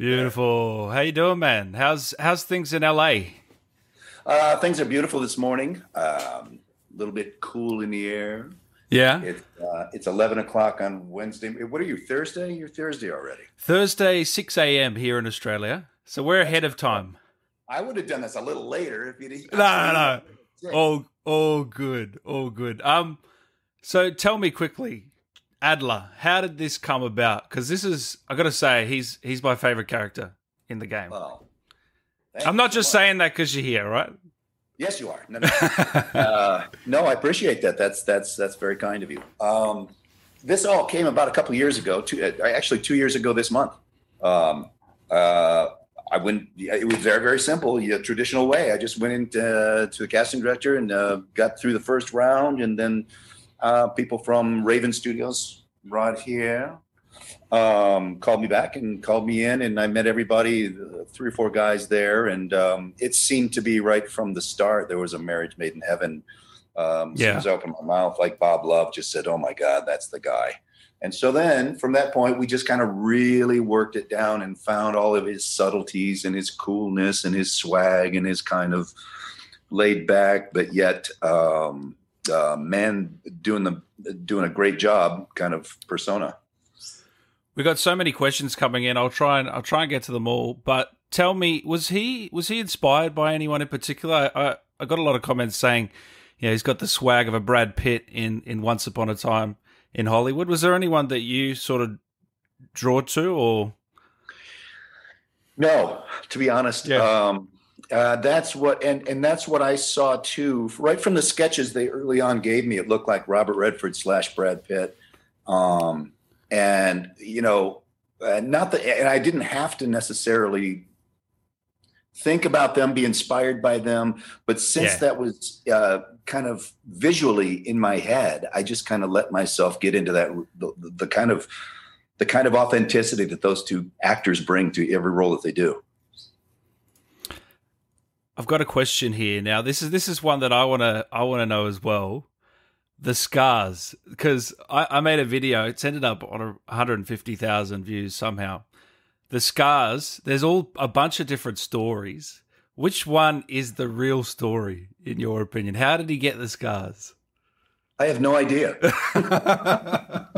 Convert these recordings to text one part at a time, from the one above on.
Beautiful. How you doing, man? How's how's things in LA? Uh, things are beautiful this morning. A um, little bit cool in the air. Yeah. It's uh, it's eleven o'clock on Wednesday. What are you? Thursday? You're Thursday already. Thursday, six a.m. here in Australia, so we're ahead of time. I would have done this a little later if you'd. No, no, no. All, all good, all good. Um, so tell me quickly, Adler, how did this come about? Because this is, I got to say, he's he's my favorite character in the game. Well, I'm not just saying that because you're here, right? Yes, you are. No, no. uh, no, I appreciate that. That's that's that's very kind of you. Um, this all came about a couple years ago. Two, uh, actually, two years ago this month. Um, uh, I went. It was very very simple, the traditional way. I just went into uh, to the casting director and uh, got through the first round, and then uh, people from Raven Studios right here um, called me back and called me in, and I met everybody, three or four guys there, and um, it seemed to be right from the start. There was a marriage made in heaven. Um, as Yeah. soon as I opened my mouth, like Bob Love just said, "Oh my God, that's the guy." And so then, from that point, we just kind of really worked it down and found all of his subtleties and his coolness and his swag and his kind of laid back, but yet um, uh, man doing the doing a great job kind of persona. We got so many questions coming in. I'll try and I'll try and get to them all. But tell me, was he was he inspired by anyone in particular? I I got a lot of comments saying, yeah, he's got the swag of a Brad Pitt in in Once Upon a Time in Hollywood. Was there anyone that you sort of draw to, or No, to be honest, Yeah. um, uh, that's what, and and that's what I saw too. Right from the sketches they early on gave me, it looked like Robert Redford slash Brad Pitt, um, and you know, uh, not that, and I didn't have to necessarily think about them, be inspired by them, but since Yeah. that was uh, kind of visually in my head, I just kind of let myself get into that the, the kind of the kind of authenticity that those two actors bring to every role that they do. I've got a question here now. This is this is one that I wanna I wanna know as well. The scars, because I, I made a video. It's ended up on a 150,000 views somehow. The scars. There's all a bunch of different stories. Which one is the real story, in your opinion? How did he get the scars? I have no idea.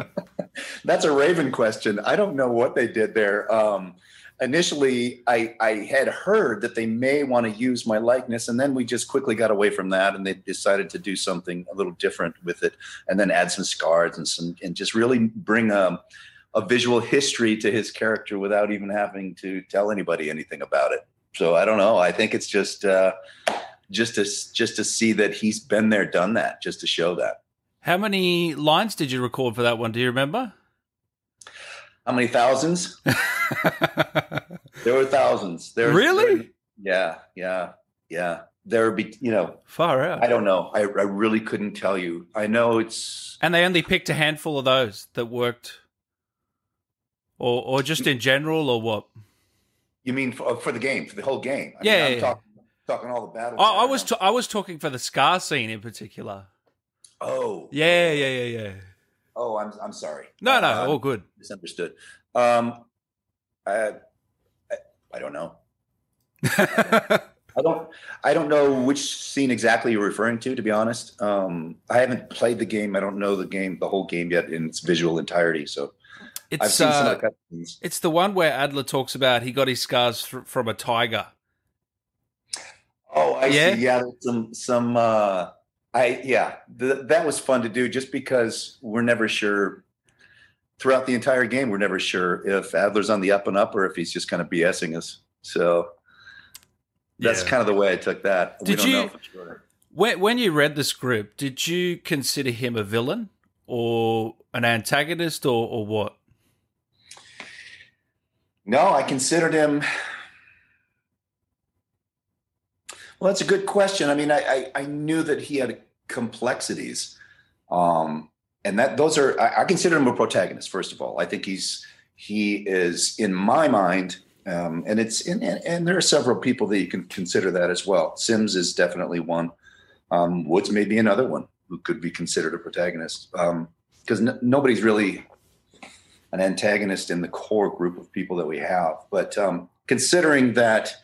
That's a Raven question. I don't know what they did there. Um, initially, I, I had heard that they may want to use my likeness, and then we just quickly got away from that, and they decided to do something a little different with it, and then add some scars and some, and just really bring a, a visual history to his character without even having to tell anybody anything about it. So I don't know. I think it's just uh, just to just to see that he's been there, done that, just to show that. How many lines did you record for that one? Do you remember? How many thousands? There were thousands. There Really? there- yeah, yeah, yeah. There would be, you know, Far out. I don't know. I, I really couldn't tell you. I know it's And they only picked a handful of those that worked, or or just in general, or what? you mean for, for the game, for the whole game. I Yeah, mean, yeah, I'm yeah. talking talking all the battles. I, I was t- I was talking for the scar scene in particular. oh, Yeah, yeah, yeah, yeah. Oh, I'm I'm sorry. No, no, Uh, all good. misunderstood. Um, I, I I don't know. I don't I don't know which scene exactly you're referring to. To be honest, um, I haven't played the game. I don't know the game, the whole game yet in its visual entirety. So I've it's uh, of the cutscenes. it's the one where Adler talks about he got his scars fr- from a tiger. Oh, I Yeah? see. Yeah, some some. Uh, I yeah, th- that was fun to do. Just because we're never sure throughout the entire game, we're never sure if Adler's on the up and up or if he's just kind of BSing us. So that's Yeah. kind of the way I took that. we Did don't you- know sure. When when you read the script, did you consider him a villain or an antagonist or or what? No, I considered him. Well, that's a good question. I mean, I I, I knew that he had complexities, um, and that those are I, I consider him a protagonist. First of all, I think he's he is in my mind, um, and it's and, and there are several people that you can consider that as well. Sims is definitely one. Um, Woods may be another one who could be considered a protagonist because n- nobody's really an antagonist in the core group of people that we have. But um, considering that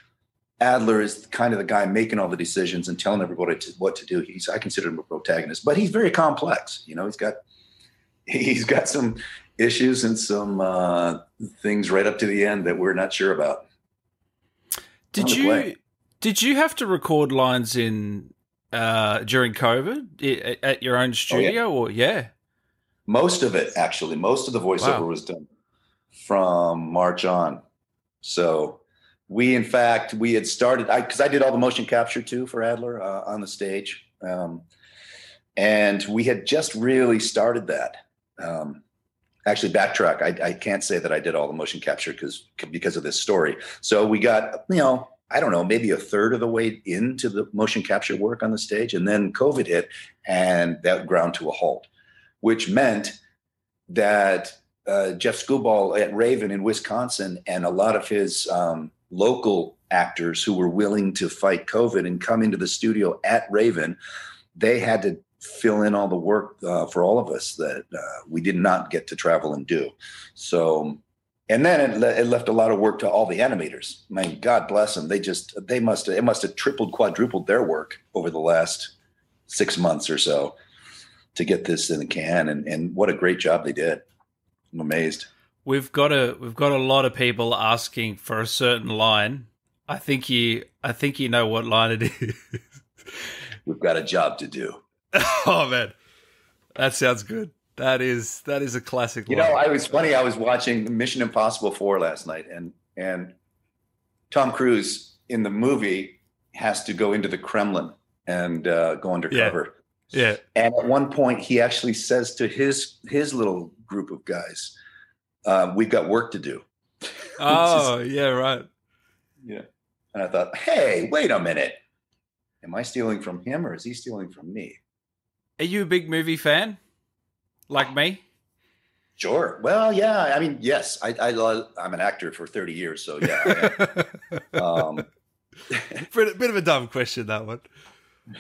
Adler is kind of the guy making all the decisions and telling everybody to, what to do, he's I consider him a protagonist, but he's very complex. You know, he's got he's got some issues and some uh, things right up to the end that we're not sure about. Did you did you have to record lines in uh, during COVID at your own studio, oh, yeah. or yeah? Most of it, actually, most of the voiceover wow. was done from March on. So we, in fact, we had started because I, I, did all the motion capture too for Adler uh, on the stage, um, and we had just really started that. Um, actually, backtrack. I, I can't say that I did all the motion capture because because of this story. So we got you know I don't know, maybe a third of the way into the motion capture work on the stage. And then COVID hit and that ground to a halt which meant that uh, Jeff Skubal at Raven in Wisconsin and a lot of his um, local actors who were willing to fight COVID and come into the studio at Raven, they had to fill in all the work uh, for all of us that uh, we did not get to travel and do. So, and then it, le- it, left a lot of work to all the animators. I mean, God bless them. They just they must it must have tripled, quadrupled their work over the last six months or so to get this in the can, and and what a great job they did. I'm amazed. We've got a we've got a lot of people asking for a certain line. I think you I think you know what line it is. We've got a job to do. oh man, that sounds good. That is that is a classic. You line. know, I was funny. I was watching Mission Impossible Four last night, and and Tom Cruise in the movie has to go into the Kremlin and uh, go undercover. Yeah. And at one point, he actually says to his his little group of guys, uh, "We've got work to do." Oh, is, yeah, right. Yeah. And I thought, hey, wait a minute. Am I stealing from him or is he stealing from me? Are you a big movie fan, like me? Sure. Well, yeah. I mean, yes. I, I I'm an actor for 30 years, so yeah. um, bit, bit of a dumb question that one.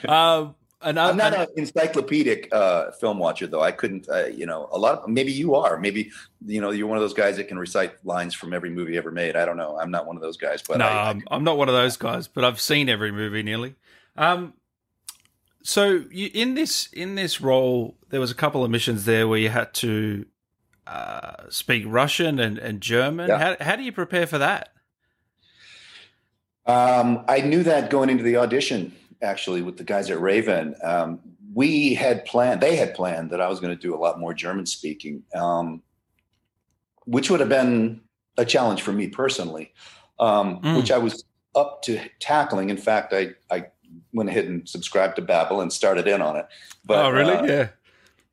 Um, and I, am not an encyclopedic uh, film watcher, though. I couldn't, uh, you know, a lot. Of, maybe you are. Maybe you know, you're one of those guys that can recite lines from every movie ever made. I don't know. I'm not one of those guys. But no, I, I, I'm not one of those guys. But I've seen every movie nearly. Um, so you, in this in this role, there was a couple of missions there where you had to uh, speak Russian and, and German. Yeah. How how do you prepare for that? Um, I knew that going into the audition actually with the guys at Raven. Um, we had planned, they had planned that I was going to do a lot more German speaking, um, which would have been a challenge for me personally, um, mm. which I was up to tackling. In fact, I, I went ahead and subscribed to Babbel and started in on it. But, oh, really? Uh, yeah.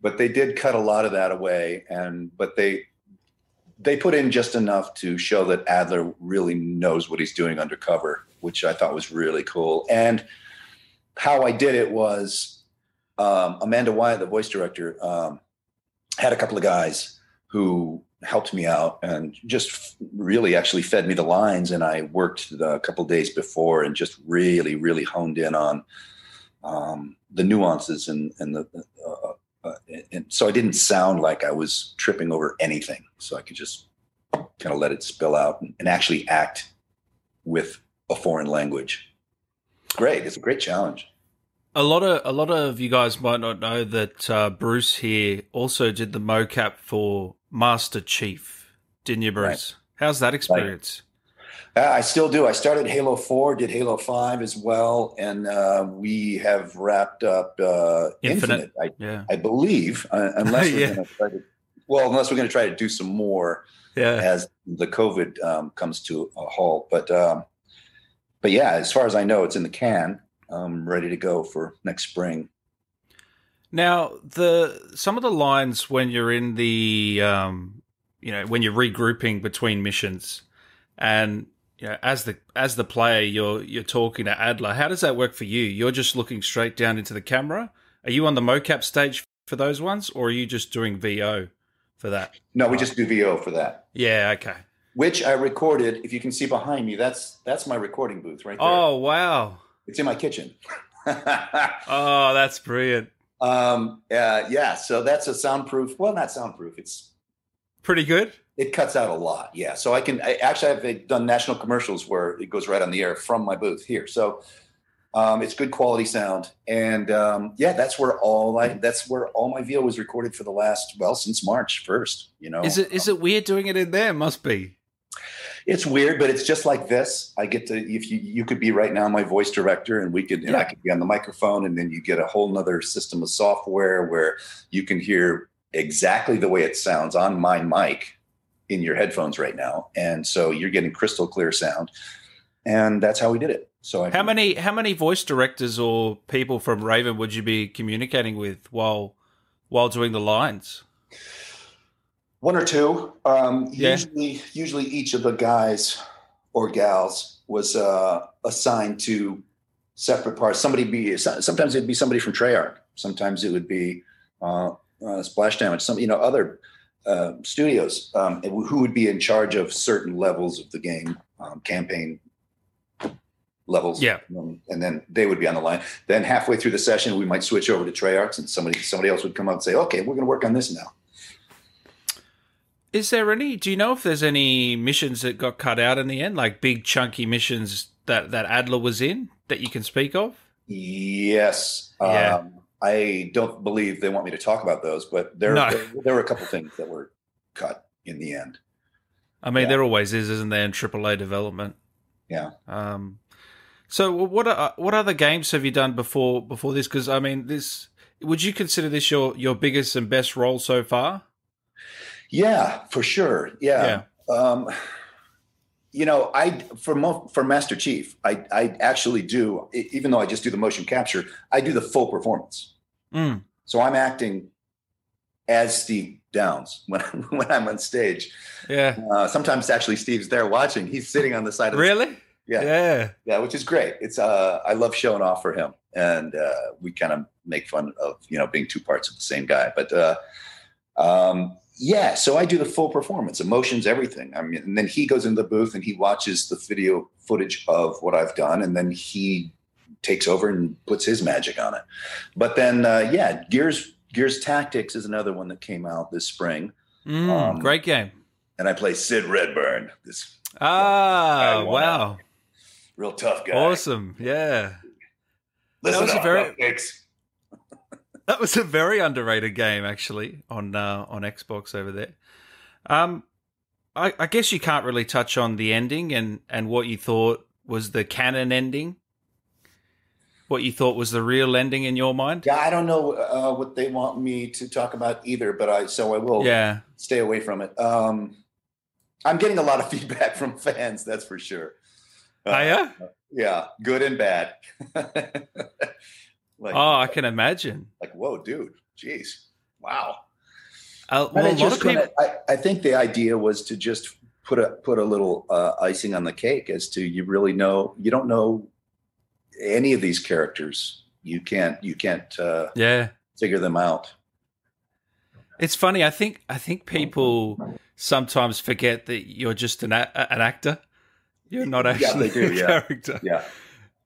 But they did cut a lot of that away, and but they they put in just enough to show that Adler really knows what he's doing undercover, which I thought was really cool. And how I did it was um, Amanda Wyatt, the voice director, um, had a couple of guys who helped me out and just really actually fed me the lines. And I worked a couple days before and just really, really honed in on um, the nuances and, and the. Uh, uh, and so I didn't sound like I was tripping over anything. So I could just kind of let it spill out and, and actually act with a foreign language great. It's a great challenge. A lot of a lot of you guys might not know that uh, Bruce here also did the mocap for Master Chief, didn't you, Bruce? Right. How's that experience? Right. Uh, I still do. I started Halo Four, did Halo Five as well, and uh, we have wrapped up uh, Infinite. Infinite I, yeah. I believe, uh, unless we're yeah. going to try to, well, unless we're going to try to do some more yeah. as the COVID um, comes to a halt. But um, but yeah, as far as I know, it's in the can, um, ready to go for next spring. Now, the some of the lines when you're in the, um, you know, when you're regrouping between missions, and you know, as the as the player, you're you're talking to Adler. How does that work for you? You're just looking straight down into the camera. Are you on the mocap stage for those ones, or are you just doing VO for that? No, we just do VO for that. Yeah. Okay which I recorded. If you can see behind me, that's that's my recording booth right there. Oh wow! It's in my kitchen. oh, that's brilliant. Um, uh, yeah, so that's a soundproof. Well, not soundproof. It's pretty good. It cuts out a lot, yeah. So I can I, actually I've done national commercials where it goes right on the air from my booth here. So um, it's good quality sound, and um, yeah, that's where all I that's where all my VO was recorded for the last well since March first. You know, Is it is it weird doing it in there? Must be. It's weird, but it's just like this. I get to if you you could be right now my voice director, and we could and I could be on the microphone, and then you get a whole nother system of software where you can hear exactly the way it sounds on my mic in your headphones right now, and so you're getting crystal clear sound, and that's how we did it. So I How many how many voice directors or people from Raven would you be communicating with while while doing the lines? One or two. Um, Yeah. Usually, usually each of the guys or gals was uh, assigned to separate parts. Somebody be sometimes it'd be somebody from Treyarch. Sometimes it would be uh, uh, Splash Damage. Some you know other uh, studios um, who would be in charge of certain levels of the game um, campaign levels. Yeah. Um, and then they would be on the line. Then halfway through the session, we might switch over to Treyarch, and somebody somebody else would come up and say, "Okay, we're going to work on this now." Is there any? Do you know if there's any missions that got cut out in the end, like big chunky missions that that Adler was in that you can speak of? Yes. Yeah. Um, I don't believe they want me to talk about those, but there, No. there, there were a couple things that were cut in the end. I mean, Yeah. there always is, isn't there, in AAA development? Yeah. Um, so what are, what other games have you done before before this? Because I mean, this would you consider this your your biggest and best role so far? Yeah, for sure. Yeah. Um, you know, I for mo- for Master Chief, I I actually do, even though I just do the motion capture, I do the full performance. Mm. So I'm acting as Steve Downes when when I'm on stage. Yeah. Uh, sometimes actually Steve's there watching. He's sitting on the side of the Really? Yeah. Yeah. Yeah, which is great. It's uh, I love showing off for him, and uh, we kind of make fun of you know being two parts of the same guy. But uh, um, yeah, so I do the full performance, emotions, everything. I mean, and then he goes into the booth and he watches the video footage of what I've done, and then he takes over and puts his magic on it. But then, uh, yeah, Gears Gears Tactics is another one that came out this spring, Mm, Um, great game. and I play Sid Redburn, this Ah, wow. real tough guy. Awesome. Yeah. Listen was a very-. That was a very underrated game, actually, on uh, on Xbox over there. Um, I, I guess you can't really touch on the ending and and what you thought was the canon ending. What you thought was the real ending in your mind? Yeah, I don't know uh, what they want me to talk about either, but I so I will Yeah. stay away from it. Um, I'm getting a lot of feedback from fans, that's for sure. Uh, Oh, yeah? yeah, good and bad. like, Oh, I can imagine. like, whoa, dude, jeez, wow. Uh, well, a I lot just of people. wanna- I, I think the idea was to just put a put a little uh, icing on the cake as to you really know you don't know any of these characters. You can't you can't uh, Yeah. figure them out. It's funny. I think I think people sometimes forget that you're just an a- an actor. You're not actually they do, a yeah. character. Yeah.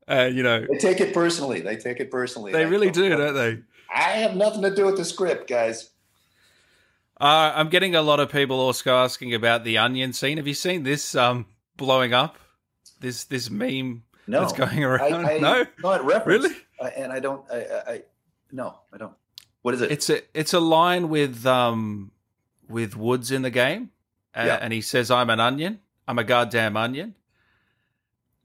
Uh, you know, They take it personally. They take it personally. they really do, don't they? I have nothing to do with the script, guys. Uh, I'm getting a lot of people also asking about the onion scene. Have you seen this um, blowing up? This this meme No, that's going around? I, no, no, it referenced, really. uh, and I don't. I, I, I, no, I don't. What is it? It's a it's a line with um with Woods in the game, uh, Yeah. and he says, "I'm an onion. I'm a goddamn onion."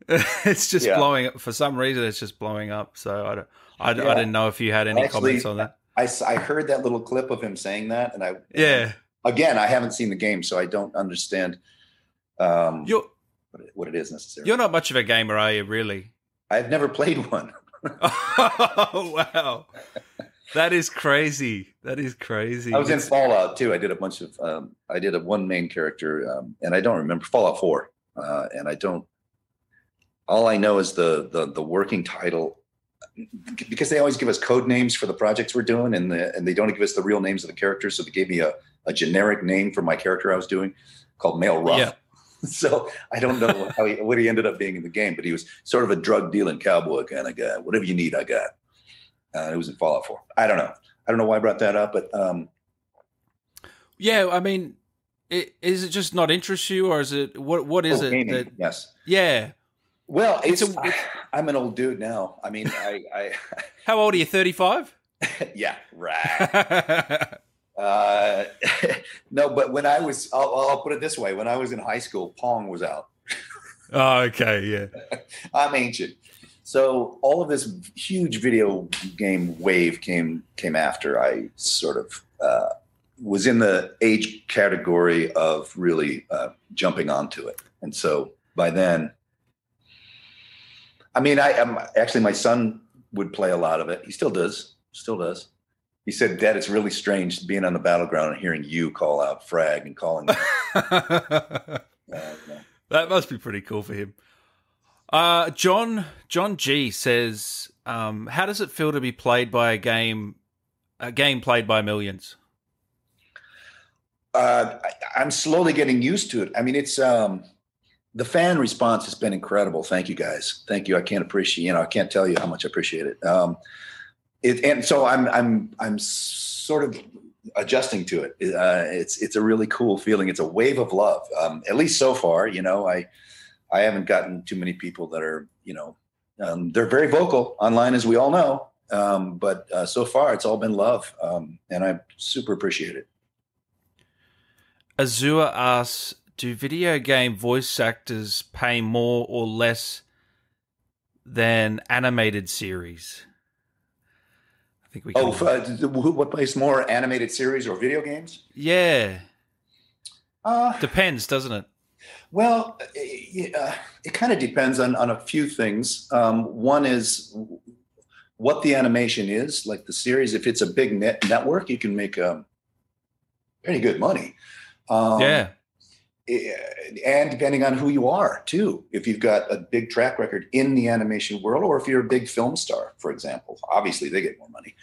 it's just Yeah. blowing up for some reason. It's just blowing up. So I don't. I, Yeah. I didn't know if you had any Actually, comments on that. I, I heard that little clip of him saying that, and I Yeah, again I haven't seen the game, so I don't understand um, you're what, it, what it is necessarily. you're not much of a gamer, are you? Really? I've never played one. oh wow, that is crazy. That is crazy. I was in Fallout too. I did a bunch of. Um, I did a one main character, um, and I don't remember Fallout Four, uh, and I don't. All I know is the the the working title, because they always give us code names for the projects we're doing, and the and they don't give us the real names of the characters. So they gave me a, a generic name for my character I was doing, called Male Rough. Yeah. So I don't know how he, what he ended up being in the game, but he was sort of a drug dealing cowboy kind of guy. Whatever you need, I got. Uh, it was in Fallout Four. I don't know. I don't know why I brought that up, but um, Yeah, I mean, it, is it just not interest you, or is it what? What is Oh, it? That, yes. yeah. Well, it's, It's a- it's- I'm an old dude now. I mean, I, I How old are you? Thirty five. yeah, right. Uh, no, but when I was, I'll, I'll put it this way: when I was in high school, Pong was out. oh, okay, yeah. I'm ancient, so all of this huge video game wave came came after I sort of uh, was in the age category of really uh, jumping onto it, and so by then, I mean, I am actually my son would play a lot of it. He still does, still does. He said, "Dad, it's really strange being on the battleground and hearing you call out frag and calling." uh, no. That must be pretty cool for him. Uh, John John G says, um, "How does it feel to be played by a game, a game played by millions? uh, I, I'm slowly getting used to it. I mean, it's um, the fan response has been incredible. Thank you guys. Thank you. I can't appreciate. You know, I can't tell you how much I appreciate it. Um, it and so I'm I'm I'm sort of adjusting to it. Uh, it's it's a really cool feeling. It's a wave of love. Um, at least so far, you know, I I haven't gotten too many people that are you know um, they're very vocal online, as we all know. Um, but uh, so far, it's all been love, um, and I super appreciate it. Azua asks, do video game voice actors pay more or less than animated series? I think we can. Oh, uh, who- what plays more animated series or video games? yeah, Uh, depends, doesn't it? well, it, uh, it kind of depends on, on a few things. Um, one is what the animation is, like the series. If it's a big net network, you can make um, pretty good money. Um, yeah, and depending on who you are too if you've got a big track record in the animation world or if you're a big film star for example obviously they get more money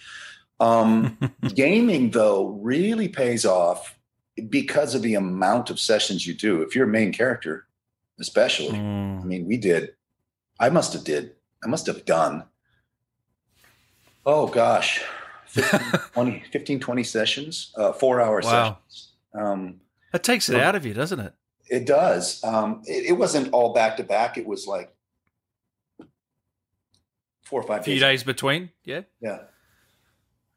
um, gaming though really pays off because of the amount of sessions you do if you're a main character especially i Mm. mean we did i must have did i must have done oh gosh 15 20, 15, 20 sessions uh, four hour Wow. sessions um, that takes it Well- out of you, doesn't it? it does. Um, it, it wasn't all back to back. It was like four or A five few days between, yeah. Yeah.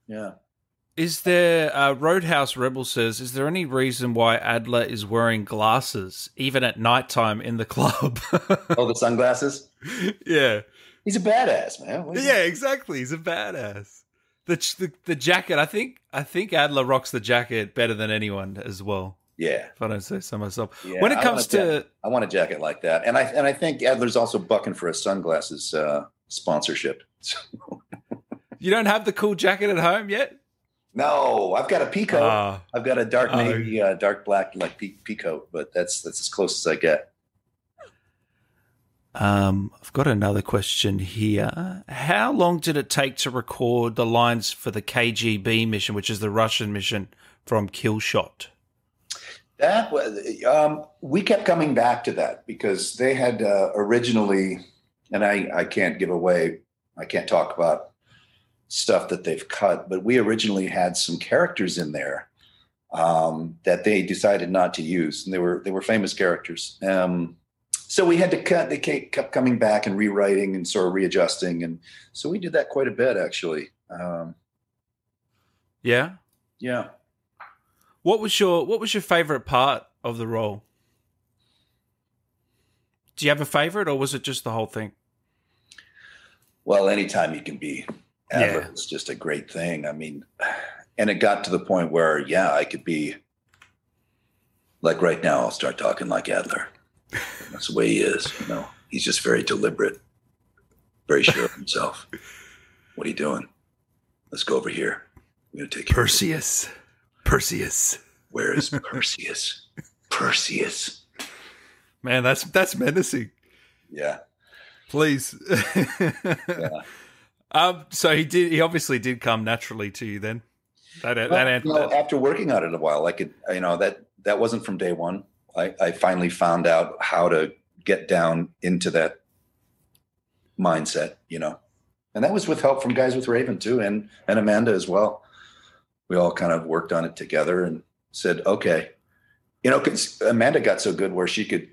Yeah. Is there uh, Roadhouse Rebel says? Is there any reason why Adler is wearing glasses even at nighttime in the club? Oh, the sunglasses. yeah, He's a badass, man. Yeah, exactly. He's a badass. The, the the jacket. I think I think Adler rocks the jacket better than anyone as well. Yeah. If I don't say so myself. Yeah, when it comes a to. I want a jacket like that, and I and I think Adler's also bucking for a sunglasses uh, sponsorship. you don't have the cool jacket at home yet. no, I've got a peacoat. Ah, I've got a dark Oh. navy, uh, dark black like pe- peacoat, but that's that's as close as I get. Um, I've got another question here. How long did it take to record the lines for the KGB mission, which is the Russian mission from Killshot? That was um, we kept coming back to that because they had uh, originally, and I I can't give away, I can't talk about stuff that they've cut, but we originally had some characters in there um, that they decided not to use, and they were they were famous characters. Um, so we had to cut. They kept kept coming back and rewriting and sort of readjusting, and so we did that quite a bit actually. Um, Yeah. yeah. What was your What was your favorite part of the role? Do you have a favorite, or was it just the whole thing? Well, anytime you can be Adler, Yeah. it's just a great thing. I mean, and it got to the point where, yeah, I could be like right now, I'll start talking like Adler. That's the way he is. You know, he's just very deliberate, very sure of himself. What are you doing? Let's go over here. I'm going to take you. Perseus. Perseus. Where is Perseus? Perseus. Man, that's that's menacing. Yeah. Please. Um. So he did. He obviously did come naturally to you then. That that, Well, that, you know, after working on it a while, I could, you know, that that wasn't from day one. I, I finally found out how to get down into that mindset, you know, and that was with help from guys with Raven too, and and Amanda as well. We all kind of worked on it together and said, okay, you know, because Amanda got so good where she could,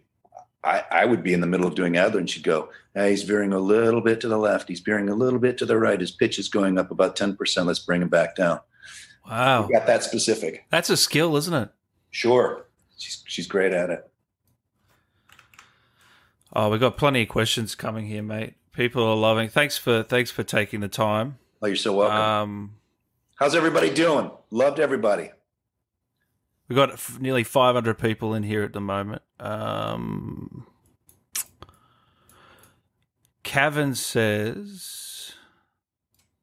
I, I would be in the middle of doing Adler and she'd go, hey, he's veering a little bit to the left. He's veering a little bit to the right. His pitch is going up about 10%. Let's bring him back down. Wow. We got that specific. That's a skill, isn't it? Sure. She's, she's great at it. Oh, we've got plenty of questions coming here, mate. People are loving. Thanks for thanks for taking the time. Oh, you're so welcome. Um, How's everybody doing? Loved everybody. we've got f- nearly 500 people in here at the moment. Um, Cavan says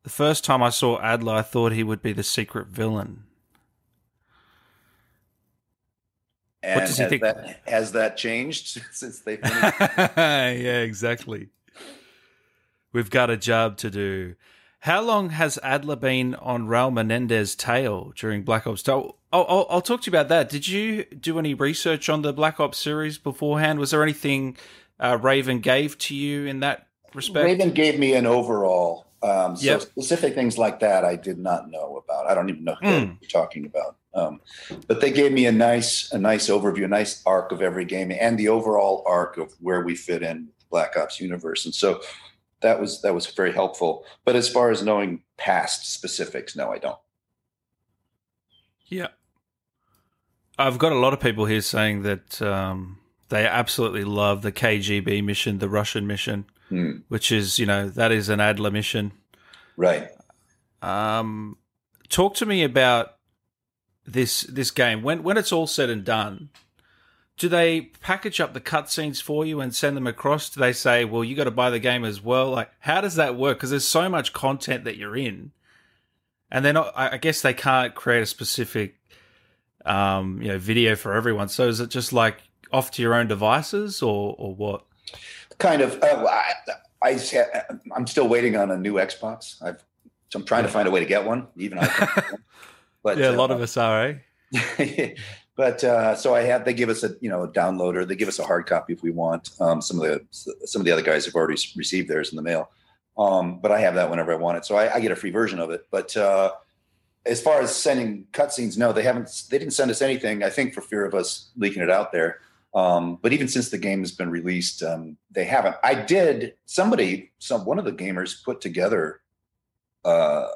the first time I saw Adler, I thought he would be the secret villain. And does he has think- That, has that changed since they finished? yeah, exactly. We've got a job to do. How long has Adler been on Raul Menendez's tail during Black Ops? Oh, I'll, I'll talk to you about that. Did you do any research on the Black Ops series beforehand? Was there anything uh, Raven gave to you in that respect? Raven gave me an overall. Um, so Yep. specific things like that, I did not know about. I don't even know who Hmm. you're talking about. Um, but they gave me a nice, a nice overview, a nice arc of every game, and the overall arc of where we fit in the Black Ops universe. And so that was that was very helpful. But as far as knowing past specifics, no, I don't. Yeah. I've got a lot of people here saying that um, they absolutely love the KGB mission, the Russian mission, Hmm. which is, you know, that is an Adler mission. Right. Um, talk to me about this this game. When when it's all said and done, do they package up the cutscenes for you and send them across? Do they say, "Well, you got to buy the game as well"? Like, how does that work? Because there's so much content that you're in, and then I I guess they can't create a specific, um, you know, video for everyone. So is it just like off to your own devices, or or what? Kind of. Uh, I, I I'm still waiting on a new Xbox. I've so I'm trying to find a way to get one. Even I. But yeah, a lot uh, of us are, eh? but uh, so I have. They give us a you know a downloader. They give us a hard copy if we want. Um, some of the some of the other guys have already received theirs in the mail. Um, but I have that whenever I want it, so I, I get a free version of it. But uh, as far as sending cutscenes, no, they haven't. They didn't send us anything. I think for fear of us leaking it out there. Um, but even since the game has been released, um, they haven't. I did. Somebody, some one of the gamers put together uh,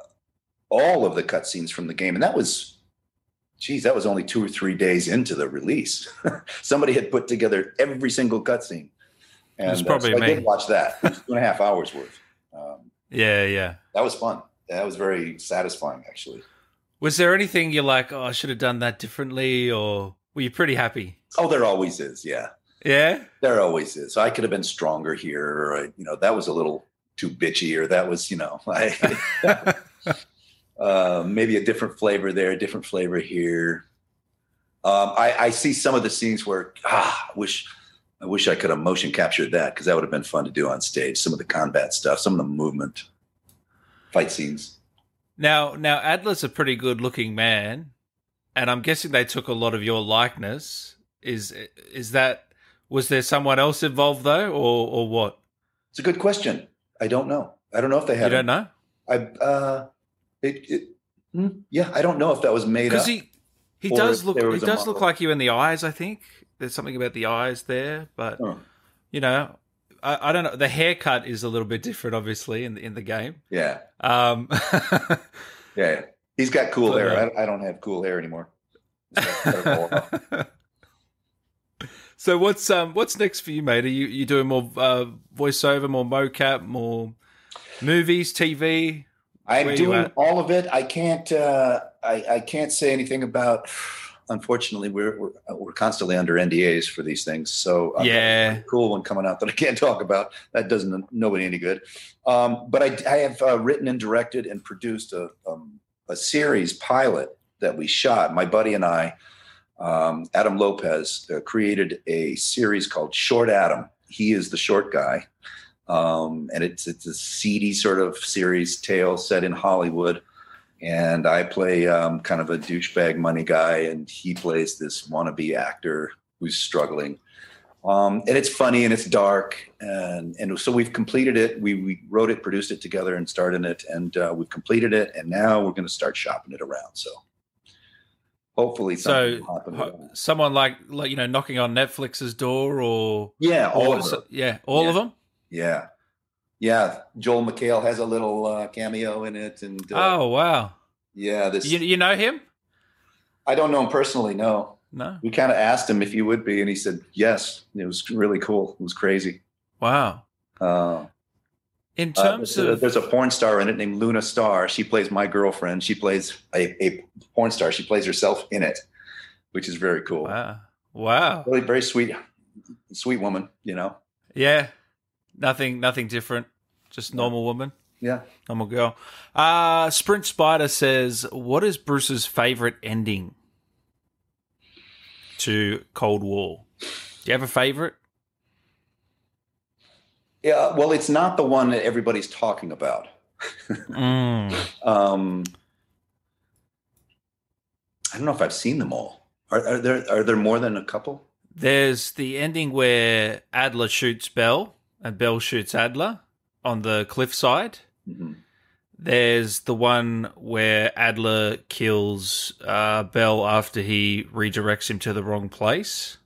all of the cutscenes from the game, and that was, geez, that was only two or three days into the release. Somebody had put together every single cutscene, and was uh, so I did watch that. It was two and a half hours worth. Um, Yeah, yeah. that was fun. That was very satisfying, actually. Was there anything you're like, oh, I should have done that differently, or were you pretty happy? Oh, there always is. Yeah, Yeah. there always is. I could have been stronger here, or you know, that was a little too bitchy, or that was, you know, I, uh, maybe a different flavor there, a different flavor here. Um, I, I see some of the scenes where ah, I wish I wish I could have motion captured that because that would have been fun to do on stage. Some of the combat stuff, some of the movement, fight scenes. Now, now Adler's a pretty good-looking man, and I'm guessing they took a lot of your likeness. Is is that was there someone else involved though, or or what? It's a good question. I don't know. I don't know if they had. You don't know I uh, it, it, hmm, yeah, I don't know if that was made up. because he he does look he does look like you in the eyes. I think there's something about the eyes there, but you know, I, I don't know. The haircut is a little bit different, obviously, in the, in the game. Yeah, Um, yeah. He's got cool But, hair. uh, I, I don't have cool hair anymore. It's got better fall off. so what's um what's next for you, mate? Are you you doing more uh, voiceover, more mocap, more movies, TV? I'm doing all of it. I can't. Uh, I, I can't say anything about. Unfortunately, we're, we're we're constantly under NDAs for these things. So I've a Yeah. cool one coming out that I can't talk about. That doesn't nobody any good. Um, but I, I have uh, written and directed and produced a um, a series pilot that we shot. My buddy and I, um, Adam Lopez, uh, created a series called Short Adam. He is the short guy, um, and it's it's a seedy sort of series tale set in Hollywood. And I play um, kind of a douchebag money guy, and he plays this wannabe actor who's struggling. Um, and it's funny and it's dark, and and so we've completed it. We we wrote it, produced it together, and started it, and uh, we've completed it. And now we're going to start shopping it around. So hopefully, So, will happen. ho- someone like like you know knocking on Netflix's door or yeah, all or of them. yeah, all of them. Yeah, yeah. Joel McHale has a little uh, cameo in it, and uh, Oh wow, yeah, this. you you know him? I don't know him personally. No, No. we kind of asked him if he would be, and he said yes. It was really cool. It was crazy. Wow. Uh, In uh, terms a, of there's a porn star in it named Luna Star. She plays my girlfriend. She plays a, a porn star. She plays herself in it, which is very cool. wow, wow, Really, very sweet, sweet woman. You know. yeah, nothing nothing different, just normal woman. Yeah. normal girl. Uh, Sprint Spider says, "What is Bruce's favorite ending to Cold War? Do you have a favorite?" Yeah. Well, it's not the one that everybody's talking about. Mm. Um, I don't know if I've seen them all. Are, are there are there more than a couple? There's the ending where Adler shoots Bell and Bell shoots Adler on the cliffside. Mhm. There's the one where Adler kills uh, Bell after he redirects him to the wrong place.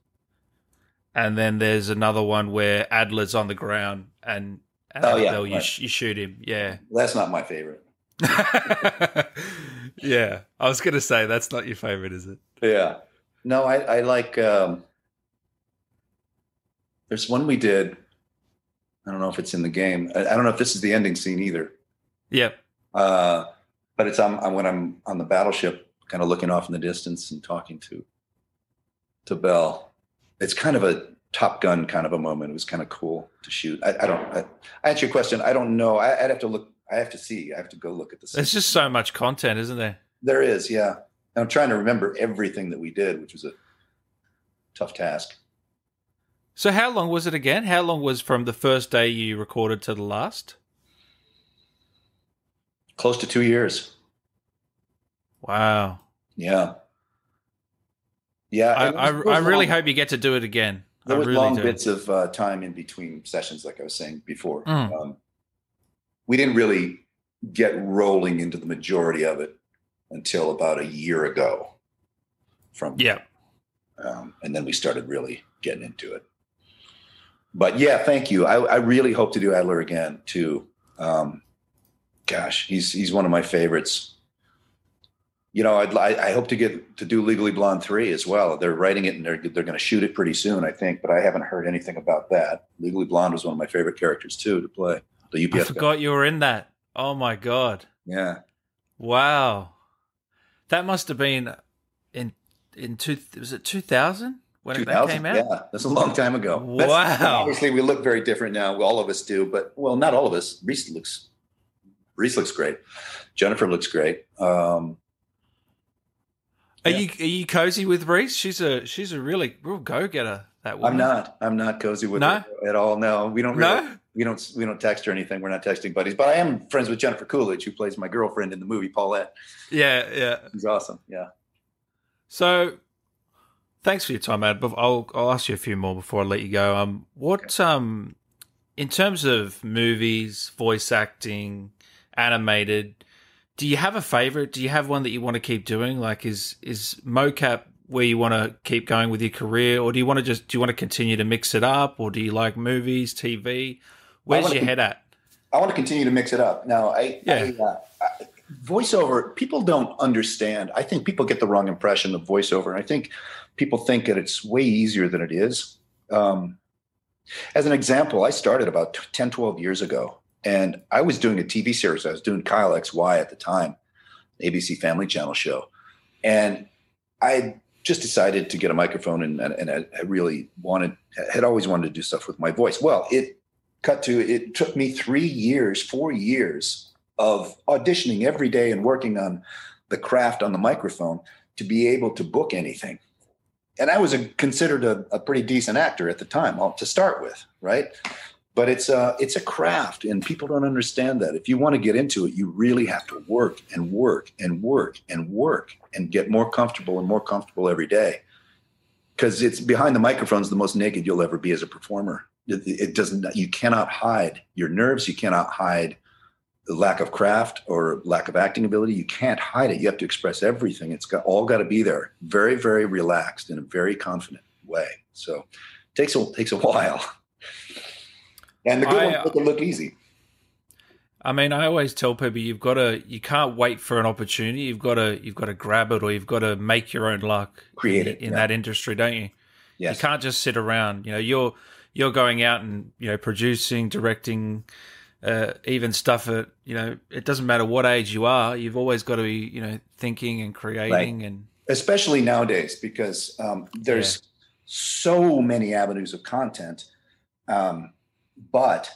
And then there's another one where Adler's on the ground and, and Oh, yeah, Bell, you, sh- you shoot him. Yeah. That's not my favorite. yeah. I was going to say, that's not your favorite, is it? Yeah. No, I, I like. Um, there's one we did. I don't know if it's in the game. I, I don't know if this is the ending scene either. Yep. Uh, but it's on, on when I'm on the battleship, kind of looking off in the distance and talking to to Bell. It's kind of a Top Gun kind of a moment. It was kind of cool to shoot. I, I don't. I, I answer your question. I don't know. I, I'd have to look. I have to see. I have to go look at the. There's just so much content, isn't there? There is, yeah. And I'm trying to remember everything that we did, which was a tough task. So, how long was it again? How long was from the first day you recorded to the last? Close to two years. Wow. Yeah. Yeah. I, and I, I really long- hope you get to do it again. I there was really long do. bits of uh, time in between sessions, like I was saying before. Mm. Um, we didn't really get rolling into the majority of it until about a year ago. From Yeah. um, and then we started really getting into it. But yeah, thank you. I, I really hope to do Adler again too. Um, gosh, he's he's one of my favorites. You know, I'd, I I hope to get to do Legally Blonde three as well. They're writing it and they're they're going to shoot it pretty soon, I think. But I haven't heard anything about that. Legally Blonde was one of my favorite characters too to play. The UPS. I guy. forgot you were in that. Oh my god! Yeah, Wow, that must have been in in two. Was it two thousand when that came out? Yeah, that's a long time ago. That's- Wow. obviously, we look very different now. All of us do, but well, not all of us. Reese looks. Reese looks great. Jennifer looks great. Um, Are Yeah. you are you cozy with Reese? She's a she's a really real go getter. That woman. I'm not. I'm not cozy with No? her at all. No, we don't. Really, No. we don't. We don't text or anything. We're not texting buddies. But I am friends with Jennifer Coolidge, who plays my girlfriend in the movie Paulette. Yeah, yeah. She's awesome. Yeah. So, thanks for your time. But I'll I'll ask you a few more before I let you go. Um, what um, in terms of movies, voice acting, animated, do you have a favorite? Do you have one that you want to keep doing? Like, is is mocap where you want to keep going with your career, or do you want to just do you want to continue to mix it up, or do you like movies, TV? Where's your keep- head at? I want to continue to mix it up. Now, I, Yeah. I, uh, I voiceover. People don't understand. I think people get the wrong impression of voiceover, and I think people think that it's way easier than it is. Um, as an example, I started about 10, 12 years ago, and I was doing a TV series. I was doing Kyle XY at the time, ABC Family Channel show, and I just decided to get a microphone, and, and, I, I really wanted, had always wanted to do stuff with my voice. Well, it cut to it took me three years, four years of auditioning every day and working on the craft on the microphone to be able to book anything. And I was a, considered a, a pretty decent actor at the time to start with, right? But it's a it's a craft, and people don't understand that. If you want to get into it, you really have to work and work and work and work and get more comfortable and more comfortable every day. Because it's behind the microphone's the most naked you'll ever be as a performer. It, it doesn't. You cannot hide your nerves. You cannot hide lack of craft or lack of acting ability, you can't hide it. You have to express everything. It's got all got to be there. Very, very relaxed in a very confident way. So it takes a takes a while. And the good I, ones make it look easy. I mean, I always tell people you've got to you can't wait for an opportunity. You've got to you've got to grab it or you've got to make your own luck. Create in, it in yeah. that industry, don't you? Yes. You can't just sit around. You know, you're you're going out and you know producing, directing, uh, even stuff at you know it doesn't matter what age you are. You've always got to be you know thinking and creating and especially nowadays because um, there's so many avenues of content um, but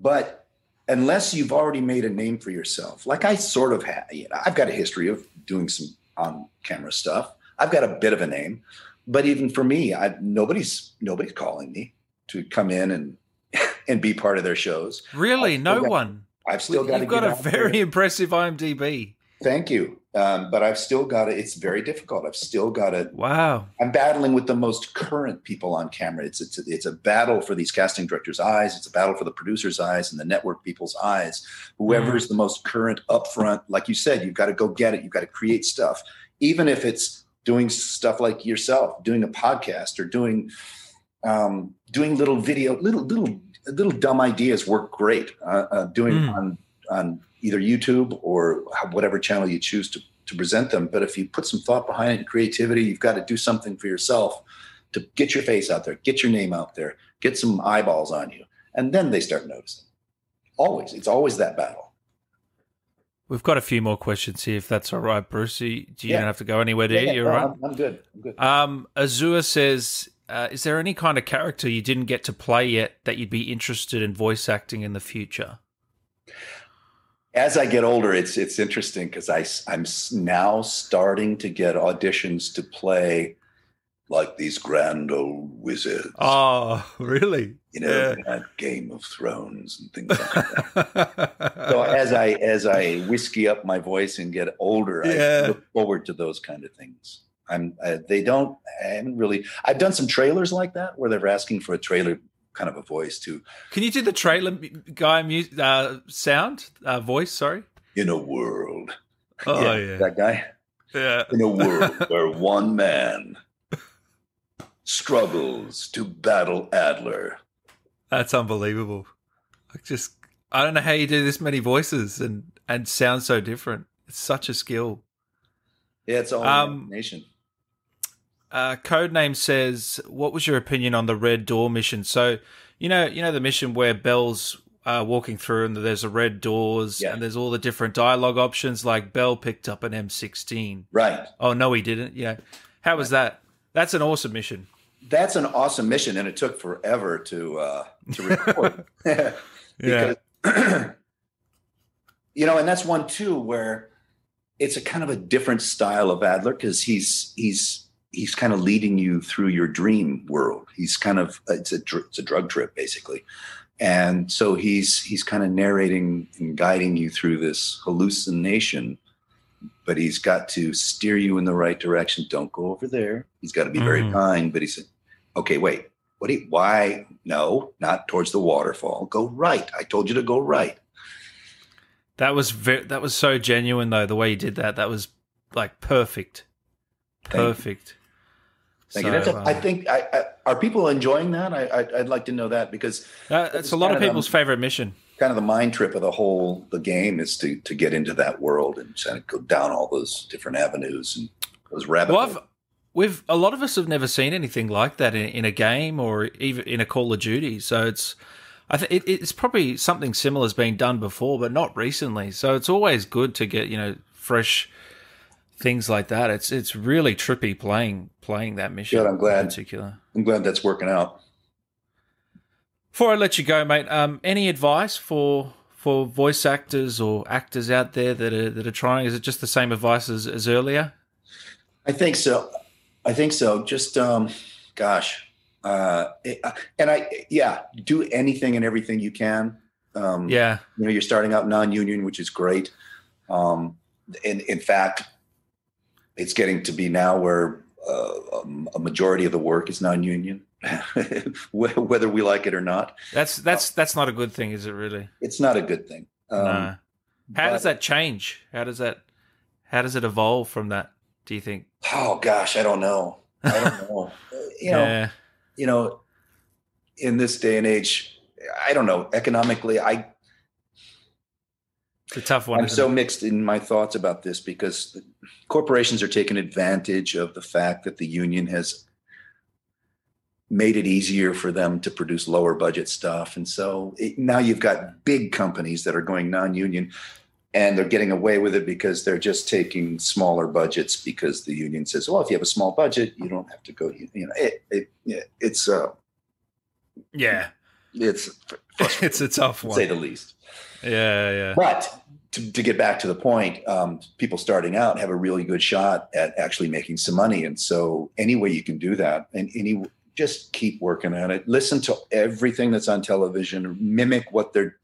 but unless you've already made a name for yourself like i sort of have you know, i've got a history of doing some on camera stuff i've got a bit of a name but even for me i nobody's nobody's calling me to come in and and be part of their shows really no got- one. i've still got You've got a out there. very impressive IMDb. Thank you. Um, but I've still got to, it's very difficult. I've still got to, Wow. I'm battling with the most current people on camera. It's, it's, it's a battle for these casting directors' eyes. It's a battle for the producers' eyes and the network people's eyes. Whoever is the most current upfront, like you said, you've got to go get it. You've got to create stuff, even if it's doing stuff like yourself, doing a podcast or doing, um, doing little video, little, little, little dumb ideas work great. Uh, uh, doing Mm. on, on either YouTube or whatever channel you choose to, to present them. But if you put some thought behind it and creativity, you've got to do something for yourself to get your face out there, get your name out there, get some eyeballs on you. And then they start noticing. Always. It's always that battle. We've got a few more questions here, if that's all right, Bruce. You, do you Yeah. don't have to go anywhere, do you? Yeah, You're no, right. I'm, I'm good. I'm good. Um, Azure says, uh, "Is there any kind of character you didn't get to play yet that you'd be interested in voice acting in the future?" As I get older, it's it's interesting because I I'm now starting to get auditions to play like these grand old wizards, Oh, really? you know, that Game of Thrones and things like that. so as I as I whiskey up my voice and get older, Yeah. I look forward to those kind of things. I'm uh, they don't I haven't really I've done some trailers like that where they're asking for a trailer kind of a voice too. Can you do the trailer guy mu- uh, sound uh, voice? Sorry. In a world, Oh yeah, that guy. yeah. In a world where one man struggles to battle Adler. That's unbelievable. I just I don't know how you do this many voices and and sound so different. It's such a skill. Yeah, it's all Um, imagination. Uh, Codename says, "What was your opinion on the Red Door mission?" So, you know, you know the mission where Bell's uh, walking through and there's a red doors Yeah. and there's all the different dialogue options. Like Bell picked up an M16. Right. Oh no, he didn't. Yeah, how was that? That's an awesome mission. That's an awesome mission, and it took forever to uh, to record. because, you know, and that's one too where it's a kind of a different style of Adler because he's he's he's kind of leading you through your dream world. He's kind of it's a it's a drug trip basically, and so he's he's kind of narrating and guiding you through this hallucination. But he's got to steer you in the right direction. Don't go over there. He's got to be very Mhm. kind. But he said, "Okay, wait. What? Do you, why? No, not towards the waterfall. Go right. I told you to go right." That was ve- that was so genuine though. The way he did that, that was like perfect, perfect. Thank So, you. That's a, I uh, think I, I, are people enjoying that? I, I I'd like to know that because that- that's it's a lot of kind of, people's favorite mission. kind of the mind trip of the whole the game is to to get into that world and kind of go down all those different avenues and those rabbit. Well. I've, we've a lot of us have never seen anything like that in, in a game or even in a Call of Duty. So it's, I think it, it's probably something similar has been done before, but not recently. So it's always good to get you know fresh things like that. It's it's really trippy playing playing that mission. Good, I'm glad. in particular. I'm glad that's working out. Before I let you go, mate, um, any advice for for voice actors or actors out there that are that are trying? Is it just the same advice as, as earlier? I think so. I think so. Just um, gosh, uh, it- and I yeah, do anything and everything you can. Um, Yeah, you know you're starting out non-union which is great um in in fact it's getting to be now where uh, um, a majority of the work is non-union whether we like it or not. That's that's that's not a good thing, is it? Really? It's not a good thing. Um, no. How but- does that change? How does that how does it evolve from that? Do you think? Oh gosh, I don't know. I don't know. you know, yeah. you know, in this day and age, I don't know. Economically, I It's a tough one. I'm so it? mixed in my thoughts about this because corporations are taking advantage of the fact that the union has made it easier for them to produce lower budget stuff. And so it, now you've got big companies that are going non union and they're getting away with it because they're just taking smaller budgets because the union says, well, if you have a small budget, you don't have to go, you know, it, it, it's, uh, Yeah. it's It's a tough to one. say the least. Yeah, yeah. But to, to get back to the point, um, people starting out have a really good shot at actually making some money. And so, any way you can do that, and any just keep working at it. Listen to everything that's on television. Mimic what they're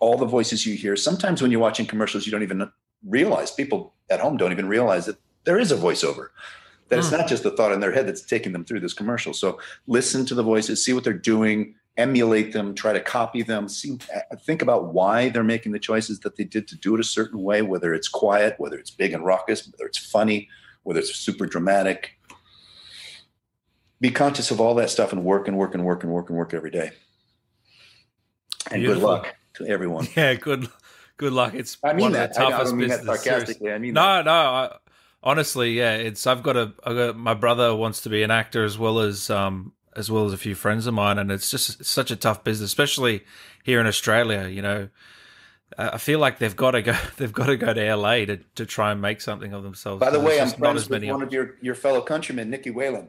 all the voices you hear. Sometimes when you're watching commercials, you don't even realize people at home don't even realize that there is a voiceover. That it's Hmm. not just the thought in their head that's taking them through this commercial. So listen to the voices, see what they're doing, emulate them, try to copy them, see uh, think about why they're making the choices that they did to do it a certain way, whether it's quiet, whether it's big and raucous, whether it's funny, whether it's super dramatic. Be conscious of all that stuff and work and work and work and work and work every day. And good luck to everyone. Yeah, good good luck. It's I mean one that. of the I, I toughest don't mean that business. sarcastically. I mean No, no. I, honestly, yeah. It's I've got a I got my brother wants to be an actor as well as um as well as a few friends of mine, and it's just it's such a tough business, especially here in Australia. You know, I feel like they've got to go they've got to go to LA to, to try and make something of themselves. By the way, I'm friends with one of your, your fellow countrymen, Nicky Whelan.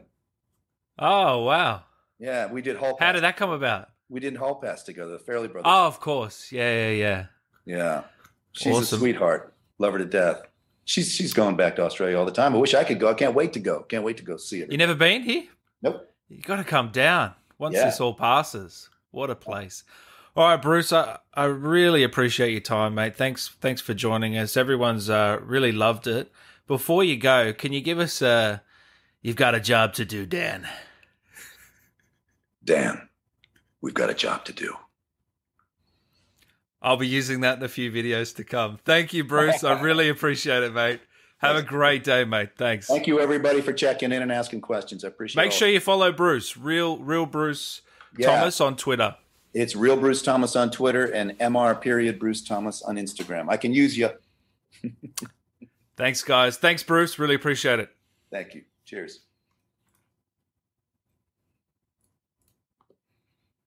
Oh wow! Yeah, we did Hall Pass. How did that come about? We did Hall Pass together, the Farrelly Brothers. Oh, of course. Yeah, yeah, yeah. Yeah. She's Awesome. a sweetheart. Love her to death. She's she's going back to Australia all the time. I wish I could go. I can't wait to go. Can't wait to go see it. You never been here? Nope. You got to come down once Yeah. this all passes. What a place! All right, Bruce. I, I really appreciate your time, mate. Thanks, thanks for joining us. Everyone's uh, really loved it. Before you go, can you give us a? You've got a job to do, Dan. Dan, we've got a job to do. I'll be using that in a few videos to come. Thank you, Bruce. I really appreciate it, mate. Have a great day, mate. Thanks. Thank you everybody for checking in and asking questions. I appreciate it. Make sure it. you follow Bruce, real, real Bruce Yeah. Thomas on Twitter. It's real Bruce Thomas on Twitter and MR period Bruce Thomas on Instagram. I can use you. Thanks, guys. Thanks, Bruce. Really appreciate it. Thank you. Cheers.